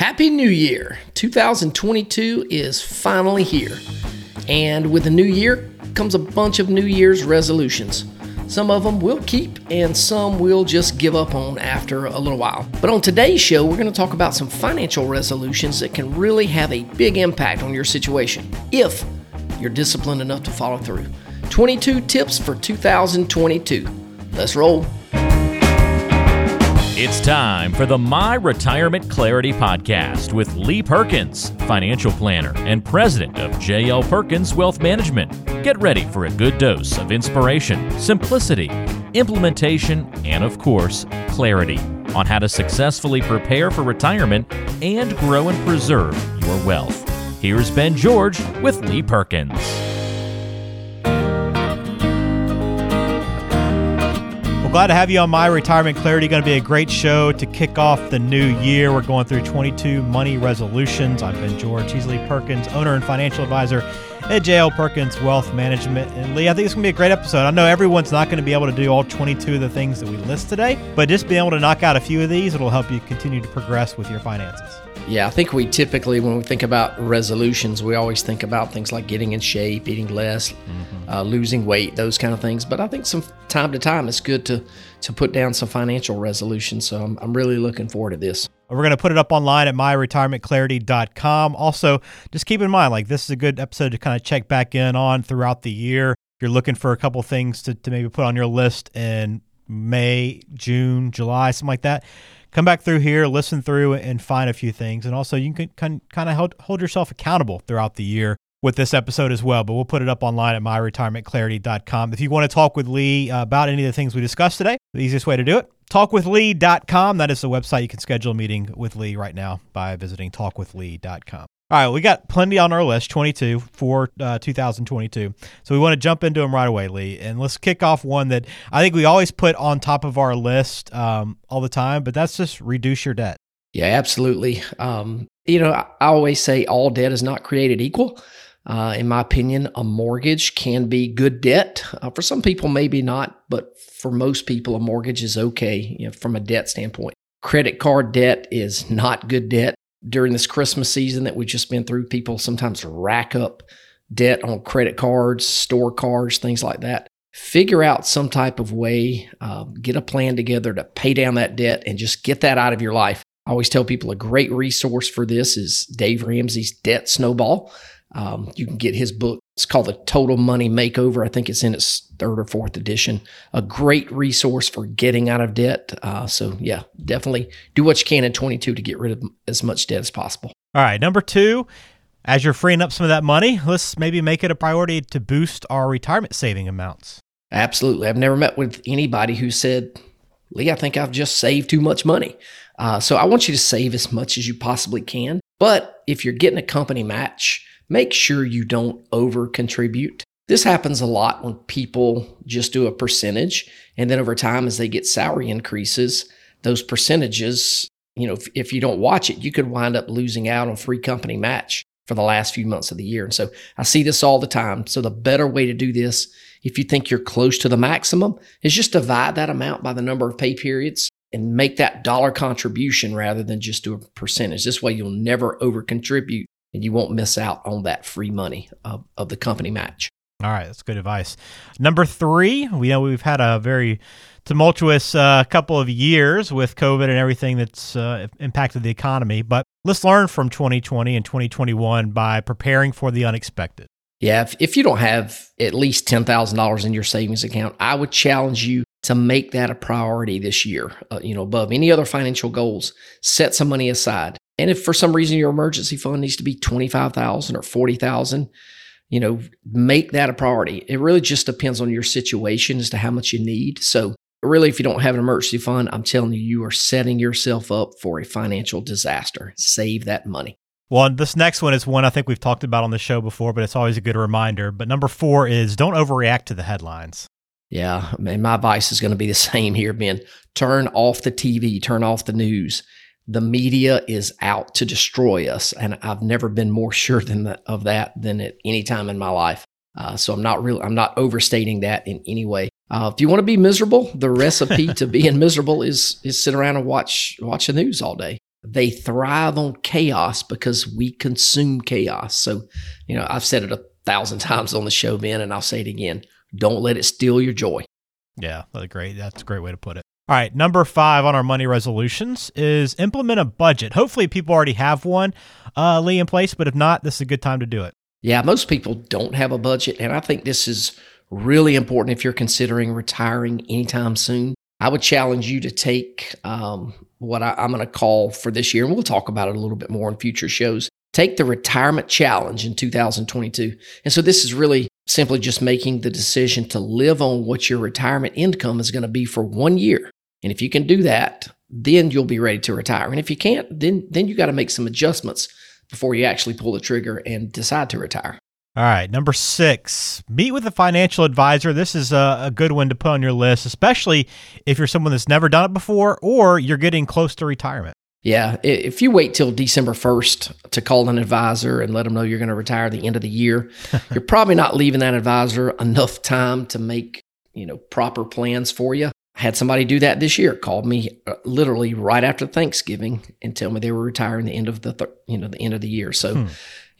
Happy New Year! 2022 is finally here. And with the new year comes a bunch of New Year's resolutions. Some of them we'll keep, and some we'll just give up on after a little while. But on today's show, we're going to talk about some financial resolutions that can really have a big impact on your situation if you're disciplined enough to follow through. 22 tips for 2022. Let's roll. It's time for the My Retirement Clarity Podcast with Lee Perkins, financial planner and president of JL Perkins Wealth Management. Get ready for a good dose of inspiration, simplicity, implementation, and of course, clarity on how to successfully prepare for retirement and grow and preserve your wealth. Here's Ben George with Lee Perkins. Glad to have you on My Retirement Clarity. Going to be a great show to kick off the new year. We're going through 22 money resolutions. I've been George Heasley Perkins, owner and financial advisor at JL Perkins Wealth Management. And Lee, I think it's going to be a great episode. I know everyone's not going to be able to do all 22 of the things that we list today, but just being able to knock out a few of these, it'll help you continue to progress with your finances. Yeah, I think we typically, when we think about resolutions, we always think about things like getting in shape, eating less, mm-hmm. uh, losing weight, those kind of things. But I think some time to time, it's good to to put down some financial resolutions. So I'm, I'm really looking forward to this. We're going to put it up online at myretirementclarity.com. Also, just keep in mind, like this is a good episode to kind of check back in on throughout the year. If you're looking for a couple things to, to maybe put on your list in May, June, July, something like that come back through here, listen through, and find a few things. And also, you can kind of hold, hold yourself accountable throughout the year with this episode as well. But we'll put it up online at myretirementclarity.com. If you want to talk with Lee uh, about any of the things we discussed today, the easiest way to do it, talkwithlee.com. That is the website. You can schedule a meeting with Lee right now by visiting talkwithlee.com. All right, we got plenty on our list, 22 for uh, 2022. So we want to jump into them right away, Lee. And let's kick off one that I think we always put on top of our list um, all the time, but that's just reduce your debt. Yeah, absolutely. Um, you know, I always say all debt is not created equal. Uh, in my opinion, a mortgage can be good debt. Uh, for some people, maybe not, but for most people, a mortgage is okay you know, from a debt standpoint. Credit card debt is not good debt during this Christmas season that we've just been through, people sometimes rack up debt on credit cards, store cards, things like that. Figure out some type of way, uh, get a plan together to pay down that debt and just get that out of your life. I always tell people a great resource for this is Dave Ramsey's Debt Snowball. Um, you can get his book. It's called The Total Money Makeover. I think it's in its third or fourth edition. A great resource for getting out of debt. Uh, so, yeah, definitely do what you can in 22 to get rid of as much debt as possible. All right. Number two, as you're freeing up some of that money, let's maybe make it a priority to boost our retirement saving amounts. Absolutely. I've never met with anybody who said, Lee, I think I've just saved too much money. Uh, so I want you to save as much as you possibly can. But if you're getting a company match, make sure you don't over contribute. This happens a lot when people just do a percentage. And then over time, as they get salary increases, those percentages, you know, if, if you don't watch it, you could wind up losing out on free company match for the last few months of the year. And so I see this all the time. So the better way to do this, if you think you're close to the maximum, is just divide that amount by the number of pay periods and make that dollar contribution rather than just do a percentage. This way you'll never over contribute and you won't miss out on that free money of, of the company match. All right, that's good advice. Number three, we know we've had a very tumultuous uh, couple of years with COVID and everything that's uh, impacted the economy, but let's learn from 2020 and 2021 by preparing for the unexpected. Yeah, if, if you don't have at least $10,000 in your savings account, I would challenge you to make that a priority this year. Uh, you know, above any other financial goals, set some money aside. And if for some reason your emergency fund needs to be 25,000 or 40,000, you know, make that a priority. It really just depends on your situation as to how much you need. So, really, if you don't have an emergency fund, I'm telling you, you are setting yourself up for a financial disaster. Save that money. Well, this next one is one I think we've talked about on the show before, but it's always a good reminder. But number four is don't overreact to the headlines. Yeah, and my advice is going to be the same here, Ben. Turn off the TV, turn off the news the media is out to destroy us. And I've never been more sure than the, of that than at any time in my life. Uh, so I'm not really, I'm not overstating that in any way. Uh, if you want to be miserable, the recipe to being miserable is is sit around and watch watch the news all day. they thrive on chaos because we consume chaos. So, you know, I've said it a thousand times on the show, Ben, and I'll say it again. Don't let it steal your joy. Yeah, that's great. That's a great way to put it. All right, number five on our money resolutions is implement a budget. Hopefully, people already have one, uh, Lee, in place, but if not, this is a good time to do it. Yeah, most people don't have a budget, and I think this is really important if you're considering retiring anytime soon. I would challenge you to take um, what I, I'm going to call for this year, and we'll talk about it a little bit more in future shows. Take the retirement challenge in 2022. And so this is really simply just making the decision to live on what your retirement income is going to be for one year. And if you can do that, then you'll be ready to retire. And if you can't, then then you got to make some adjustments before you actually pull the trigger and decide to retire. All right, number six, meet with a financial advisor. This is a, a, good one to put on your list, especially if you're someone that's never done it before or you're getting close to retirement. Yeah, if you wait till December 1st to call an advisor and let them know you're going to retire at the end of the year, you're probably not leaving that advisor enough time to make, you know, proper plans for you. Had somebody do that this year, called me uh, literally right after Thanksgiving and tell me they were retiring the end of the, th- you know, the end of the year. So, hmm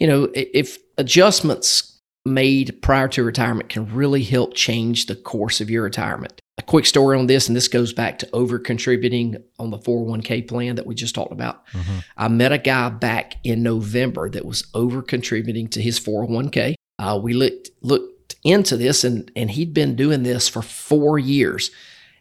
you know, if adjustments made prior to retirement can really help change the course of your retirement. A quick story on this, and this goes back to over contributing on the 401k plan that we just talked about. Mm-hmm. I met a guy back in November that was over contributing to his 401k. Uh, we looked looked into this, and and he'd been doing this for four years.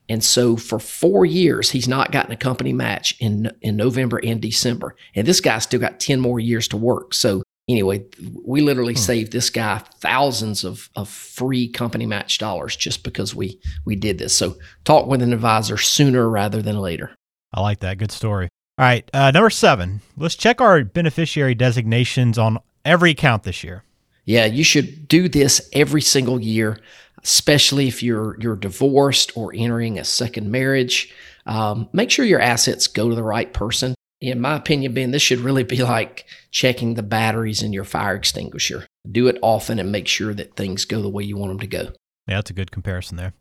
And so for four years, he's not gotten a company match in in November and December. And this guy's still got 10 more years to work. So anyway, we literally hmm. saved this guy thousands of, of free company match dollars just because we we did this. So talk with an advisor sooner rather than later. I like that. Good story. All right, uh, number seven. Let's check our beneficiary designations on every account this year. Yeah, you should do this every single year, especially if you're you're divorced or entering a second marriage. Um, make sure your assets go to the right person in my opinion, Ben, this should really be like checking the batteries in your fire extinguisher. Do it often and make sure that things go the way you want them to go. Yeah, that's a good comparison there.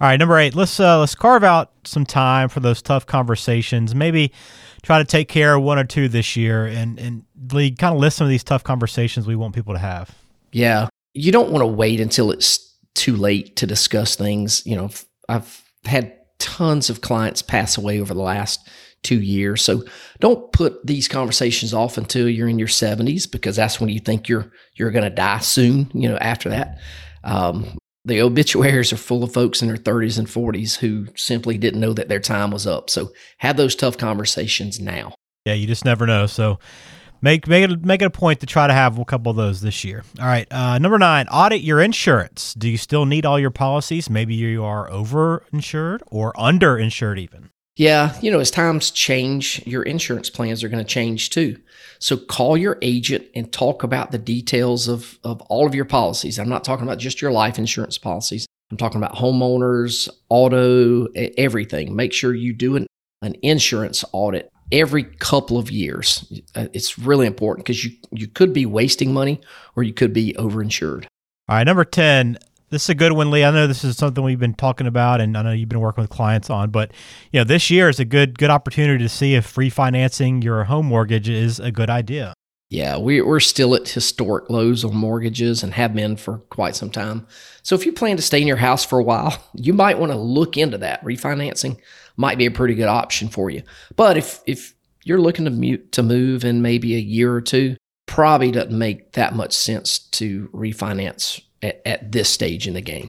All right, number eight. Let's uh, let's carve out some time for those tough conversations. Maybe try to take care of one or two this year, and and kind of list some of these tough conversations we want people to have. Yeah, you don't want to wait until it's too late to discuss things. You know, I've had tons of clients pass away over the last two years. So don't put these conversations off until you're in your 70s because that's when you think you're you're going to die soon. You know, after that, um, the obituaries are full of folks in their 30s and 40s who simply didn't know that their time was up. So have those tough conversations now. Yeah, you just never know. So make make it make it a point to try to have a couple of those this year. All right, uh, number nine, audit your insurance. Do you still need all your policies? Maybe you are over insured or under insured even. Yeah, you know, as times change, your insurance plans are going to change too. So call your agent and talk about the details of, of all of your policies. I'm not talking about just your life insurance policies. I'm talking about homeowners, auto, everything. Make sure you do an, an insurance audit every couple of years. Uh, it's really important because you, you could be wasting money or you could be overinsured. All right, number 10, this is a good one, Lee. I know this is something we've been talking about, and I know you've been working with clients on. But you know, this year is a good good opportunity to see if refinancing your home mortgage is a good idea. Yeah, we, we're still at historic lows on mortgages and have been for quite some time. So if you plan to stay in your house for a while, you might want to look into that. Refinancing might be a pretty good option for you. But if if you're looking to mute to move in maybe a year or two, probably doesn't make that much sense to refinance at, at this stage in the game.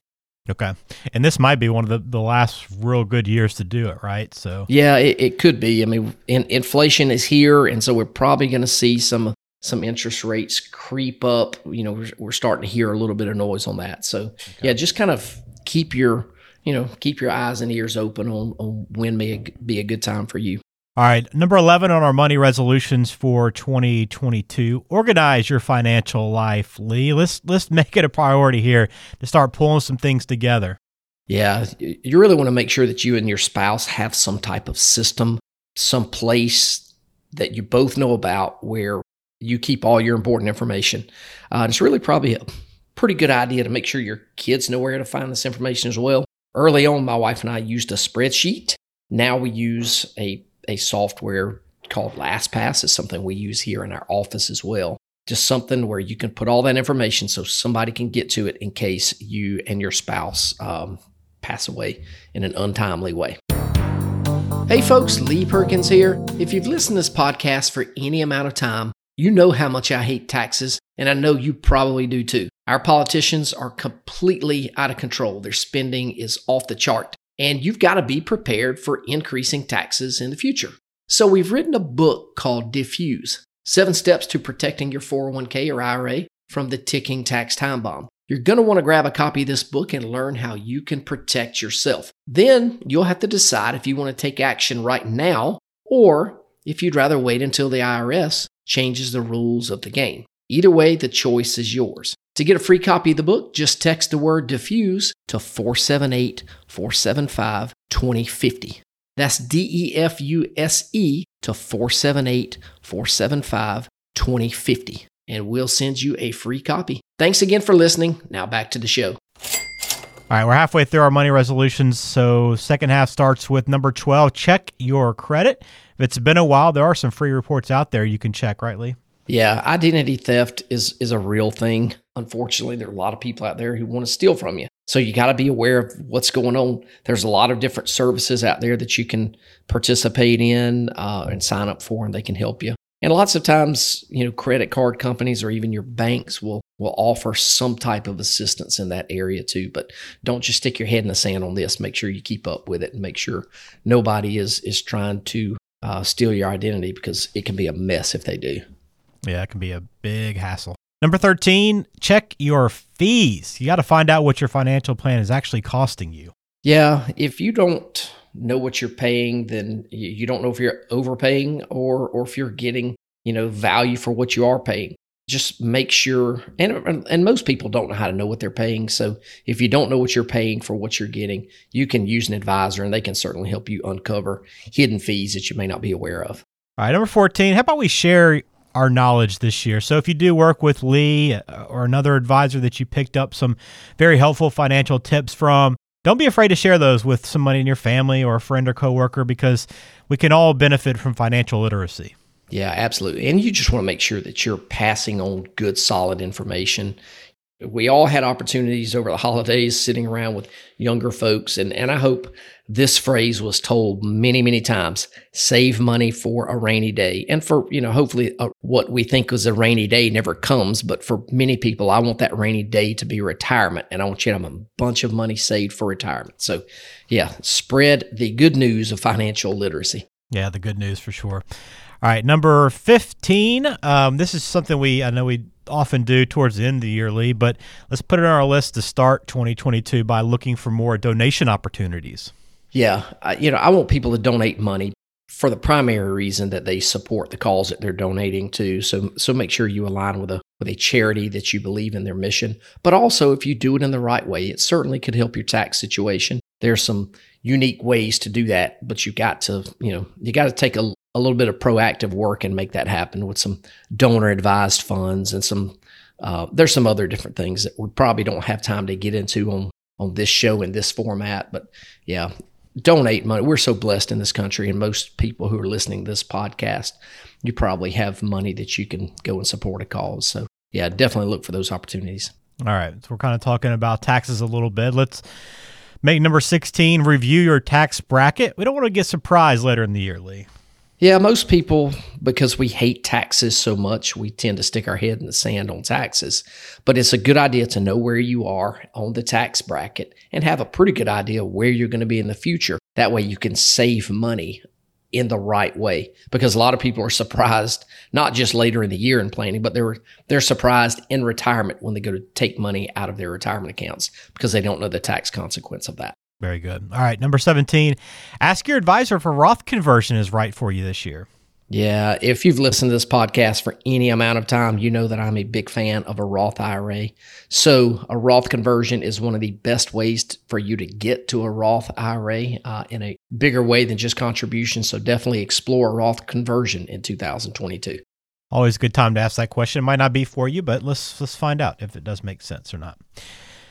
Okay. And this might be one of the, the last real good years to do it, right? So Yeah, it, it could be. I mean, in, inflation is here, and so we're probably going to see some some interest rates creep up. You know, we're, we're starting to hear a little bit of noise on that. So okay. yeah, just kind of keep your you know keep your eyes and ears open on, on when may be a good time for you. All right, number 11 on our money resolutions for 2022. Organize your financial life, Lee. Let's let's make it a priority here to start pulling some things together. Yeah, you really want to make sure that you and your spouse have some type of system, some place that you both know about where you keep all your important information. Uh, it's really probably a pretty good idea to make sure your kids know where to find this information as well. Early on, my wife and I used a spreadsheet. Now we use a a software called LastPass. It's something we use here in our office as well. Just something where you can put all that information so somebody can get to it in case you and your spouse um, pass away in an untimely way. Hey folks, Lee Perkins here. If you've listened to this podcast for any amount of time, you know how much I hate taxes, and I know you probably do too. Our politicians are completely out of control. Their spending is off the chart, and you've got to be prepared for increasing taxes in the future. So, we've written a book called Defuse Seven Steps to Protecting Your 401k or IRA from the Ticking Tax Time Bomb. You're going to want to grab a copy of this book and learn how you can protect yourself. Then you'll have to decide if you want to take action right now or if you'd rather wait until the IRS changes the rules of the game. Either way, the choice is yours. To get a free copy of the book, just text the word defuse to 478 475 2050. That's D E F U S E to 478 475 2050. And we'll send you a free copy. Thanks again for listening. Now back to the show. All right, we're halfway through our money resolutions. So, second half starts with number 12 check your credit. If it's been a while, there are some free reports out there you can check, right, Lee? Yeah, identity theft is is a real thing. Unfortunately, there are a lot of people out there who want to steal from you. So you got to be aware of what's going on. There's a lot of different services out there that you can participate in uh, and sign up for, and they can help you. And lots of times, you know, credit card companies or even your banks will will offer some type of assistance in that area too. But don't just stick your head in the sand on this. Make sure you keep up with it and make sure nobody is is trying to uh, steal your identity because it can be a mess if they do. Yeah, it can be a big hassle. Number 13, check your fees. You got to find out what your financial plan is actually costing you. Yeah, if you don't know what you're paying, then you don't know if you're overpaying or or if you're getting, you know, value for what you are paying. Just make sure and and most people don't know how to know what they're paying. So if you don't know what you're paying for what you're getting, you can use an advisor and they can certainly help you uncover hidden fees that you may not be aware of. All right, number 14, how about we share our knowledge this year. So if you do work with Lee uh, or another advisor that you picked up some very helpful financial tips from, don't be afraid to share those with somebody in your family or a friend or coworker because we can all benefit from financial literacy. Yeah, absolutely. And you just want to make sure that you're passing on good, solid information. We all had opportunities over the holidays sitting around with younger folks and, and i hope this phrase was told many many times save money for a rainy day. And for you know hopefully a, uh, what we think is a rainy day never comes but for many people i want that rainy day to be retirement and i want you to have a bunch of money saved for retirement. So yeah spread the good news of financial literacy. Yeah the good news for sure all right number 15 um, this is something we i know we often do towards the end of the year, Lee, but let's put it on our list to start 2022 by looking for more donation opportunities. Yeah, you know, I want people to donate money for the primary reason that they support the cause that they're donating to. So so make sure you align with a with a charity that you believe in their mission. But also if you do it in the right way, it certainly could help your tax situation. There's some unique ways to do that, but you got to, you know, you got to take a, a little bit of proactive work and make that happen with some donor advised funds and some uh, there's some other different things that we probably don't have time to get into on on this show in this format but yeah donate money. We're so blessed in this country and most people who are listening to this podcast you probably have money that you can go and support a cause. So yeah definitely look for those opportunities. All right. So we're kind of talking about taxes a little bit. Let's make number 16 review your tax bracket. We don't want to get surprised later in the year lee yeah, most people, because we hate taxes so much, we tend to stick our head in the sand on taxes. But it's a good idea to know where you are on the tax bracket and have a pretty good idea where you're going to be in the future. That way you can save money in the right way because a lot of people are surprised not just later in the year in planning but they're they're surprised in retirement when they go to take money out of their retirement accounts because they don't know the tax consequence of that very good. All right, number 17. Ask your advisor if a Roth conversion is right for you this year. Yeah, if you've listened to this podcast for any amount of time, you know that I'm a big fan of a Roth IRA. So, a Roth conversion is one of the best ways to, for you to get to a Roth IRA uh, in a bigger way than just contributions. So, definitely explore a Roth conversion in 2022. Always a good time to ask that question. It might not be for you, but let's let's find out if it does make sense or not.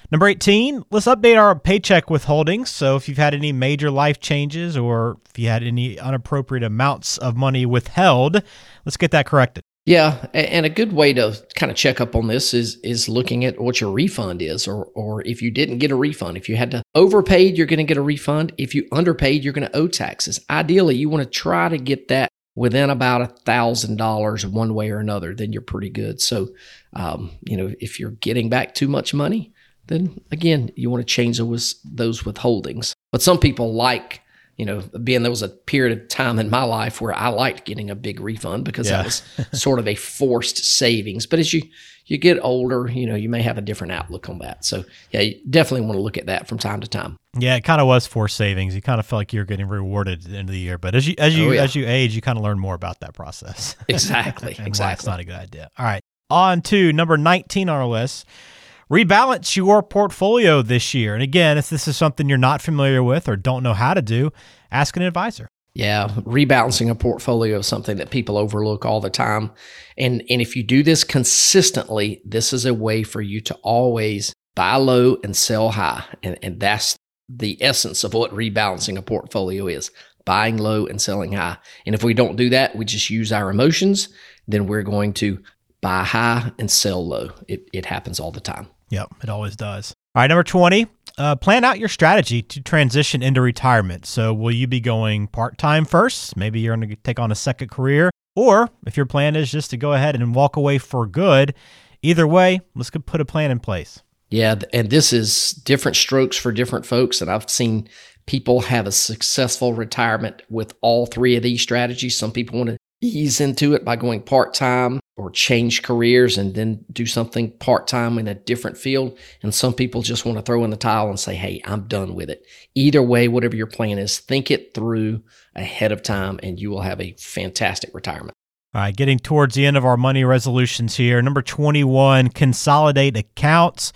Number 18, let's update our paycheck withholdings. So, if you've had any major life changes or if you had any unappropriate amounts of money withheld, let's get that corrected. Yeah, and a good way to kind of check up on this is is looking at what your refund is, or or if you didn't get a refund. If you had to overpaid, you're going to get a refund. If you underpaid, you're going to owe taxes. Ideally, you want to try to get that within about a thousand dollars one way or another. Then you're pretty good. So, um, you know, if you're getting back too much money, then again, you want to change those those withholdings. But some people like you know, being there was a period of time in my life where I liked getting a big refund because yeah. that was sort of a forced savings. But as you you get older, you know, you may have a different outlook on that. So yeah, you definitely want to look at that from time to time. Yeah, it kind of was forced savings. You kind of felt like you're getting rewarded at the end of the year. But as you as you oh, yeah. as you age, you kind of learn more about that process. Exactly. exactly. It's not a good idea. All right. On to number 19 on our list rebalance your portfolio this year. And again, if this is something you're not familiar with or don't know how to do, ask an advisor. Yeah, rebalancing a portfolio is something that people overlook all the time. And and if you do this consistently, this is a way for you to always buy low and sell high. And and that's the essence of what rebalancing a portfolio is. Buying low and selling high. And if we don't do that, we just use our emotions, then we're going to buy high and sell low. It it happens all the time. Yep, it always does. All right, number 20, uh, plan out your strategy to transition into retirement. So, will you be going part time first? Maybe you're going to take on a second career. Or if your plan is just to go ahead and walk away for good, either way, let's put a plan in place. Yeah, and this is different strokes for different folks. And I've seen people have a successful retirement with all three of these strategies. Some people want to ease into it by going part time or change careers and then do something part time in a different field. And some people just want to throw in the towel and say, hey, I'm done with it. Either way, whatever your plan is, think it through ahead of time and you will have a fantastic retirement. All right, getting towards the end of our money resolutions here. Number 21, consolidate accounts.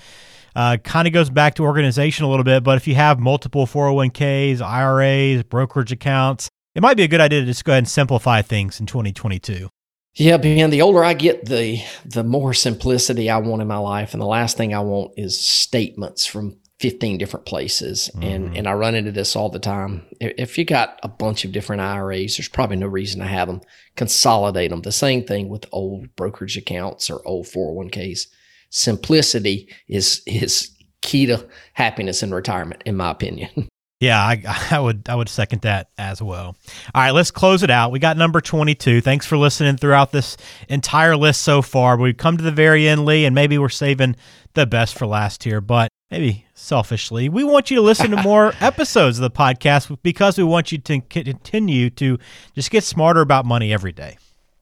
Uh, kind of goes back to organization a little bit, but if you have multiple 401ks, IRAs, brokerage accounts, it might be a good idea to just go ahead and simplify things in 2022. Yeah, man, the older I get, the the more simplicity I want in my life. And the last thing I want is statements from 15 different places. Mm-hmm. And and I run into this all the time. If you got a bunch of different IRAs, there's probably no reason to have them. Consolidate them. The same thing with old brokerage accounts or old 401ks. Simplicity is is key to happiness in retirement, in my opinion. Yeah, I, I, would I would second that as well. All right, let's close it out. We got number 22. Thanks for listening throughout this entire list so far. We've come to the very end, Lee, and maybe we're saving the best for last here, but maybe selfishly, we want you to listen to more episodes of the podcast because we want you to continue to just get smarter about money every day.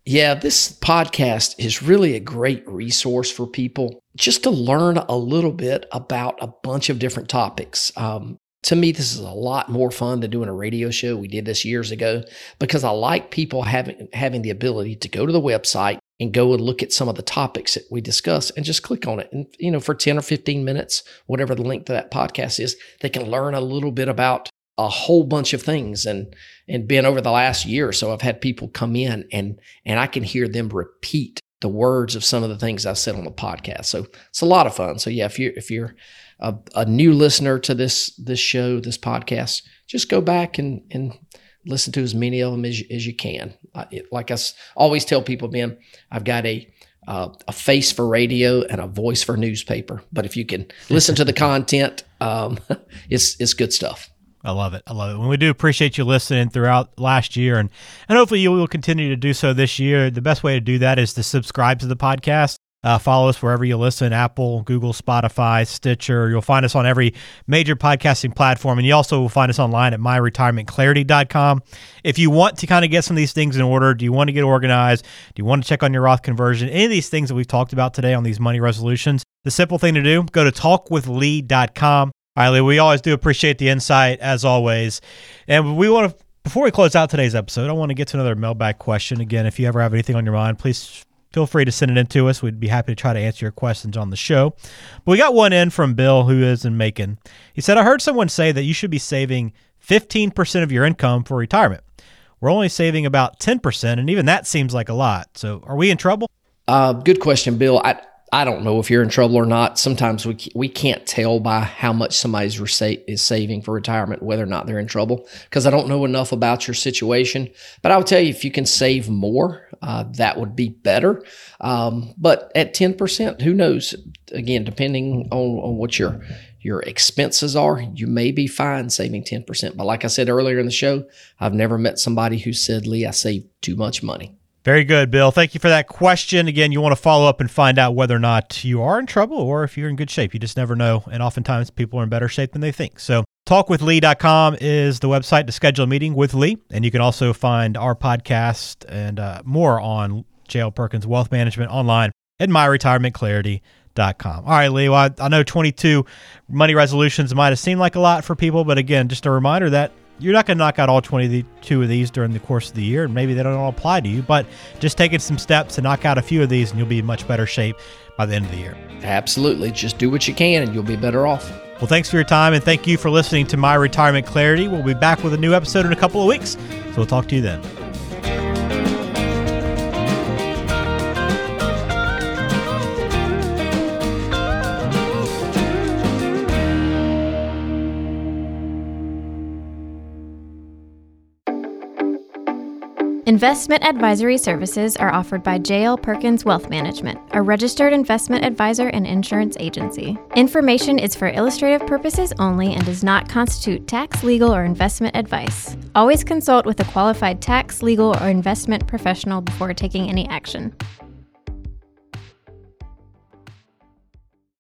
Yeah, this podcast is really a great resource for people just to learn a little bit about a bunch of different topics. Um, to me, this is a lot more fun than doing a radio show. We did this years ago because I like people having having the ability to go to the website and go and look at some of the topics that we discuss and just click on it. And you know, for 10 or 15 minutes, whatever the link to that podcast is, they can learn a little bit about a whole bunch of things and and been over the last year or so I've had people come in and and I can hear them repeat the words of some of the things I said on the podcast. So it's a lot of fun. So yeah, if you're if you're a, a new listener to this this show, this podcast, just go back and and listen to as many of them as, as you can. Uh, it, like I always tell people, Ben, I've got a uh, a face for radio and a voice for newspaper. But if you can listen to the content, um, it's it's good stuff. I love it. I love it. And we do appreciate you listening throughout last year, and and hopefully you will continue to do so this year. The best way to do that is to subscribe to the podcast. Uh, follow us wherever you listen Apple, Google, Spotify, Stitcher. You'll find us on every major podcasting platform. And you also will find us online at myretirementclarity.com. If you want to kind of get some of these things in order, do you want to get organized? Do you want to check on your Roth conversion? Any of these things that we've talked about today on these money resolutions, the simple thing to do, go to talkwithlee.com. Lee, we always do appreciate the insight as always. And we want to before we close out today's episode, I want to get to another mailbag question. Again, if you ever have anything on your mind, please feel free to send it in to us. We'd be happy to try to answer your questions on the show. But we got one in from Bill, who is in Macon. He said, I heard someone say that you should be saving 15% of your income for retirement. We're only saving about 10%, and even that seems like a lot. So are we in trouble? Uh, good question, Bill. I, I don't know if you're in trouble or not. Sometimes we we can't tell by how much somebody's resa- is saving for retirement whether or not they're in trouble because I don't know enough about your situation. But I will tell you if you can save more, uh, that would be better. Um, but at ten percent, who knows? Again, depending on, on what your your expenses are, you may be fine saving ten percent. But like I said earlier in the show, I've never met somebody who said, "Lee, I saved too much money." Very good, Bill. Thank you for that question. Again, you want to follow up and find out whether or not you are in trouble or if you're in good shape. You just never know. And oftentimes people are in better shape than they think. So, talkwithlee.com is the website to schedule a meeting with Lee. And you can also find our podcast and uh, more on JL Perkins Wealth Management online at myretirementclarity.com. All right, Lee. Well, I, I know 22 money resolutions might have seemed like a lot for people, but again, just a reminder that you're not going to knock out all 22 of these during the course of the year, and maybe they don't all apply to you, but just taking some steps to knock out a few of these, and you'll be in much better shape by the end of the year. Absolutely. Just do what you can, and you'll be better off. Well, thanks for your time, and thank you for listening to My Retirement Clarity. We'll be back with a new episode in a couple of weeks, so we'll talk to you then. Investment advisory services are offered by JL Perkins Wealth Management, a registered investment advisor and insurance agency. Information is for illustrative purposes only and does not constitute tax, legal, or investment advice. Always consult with a qualified tax, legal, or investment professional before taking any action.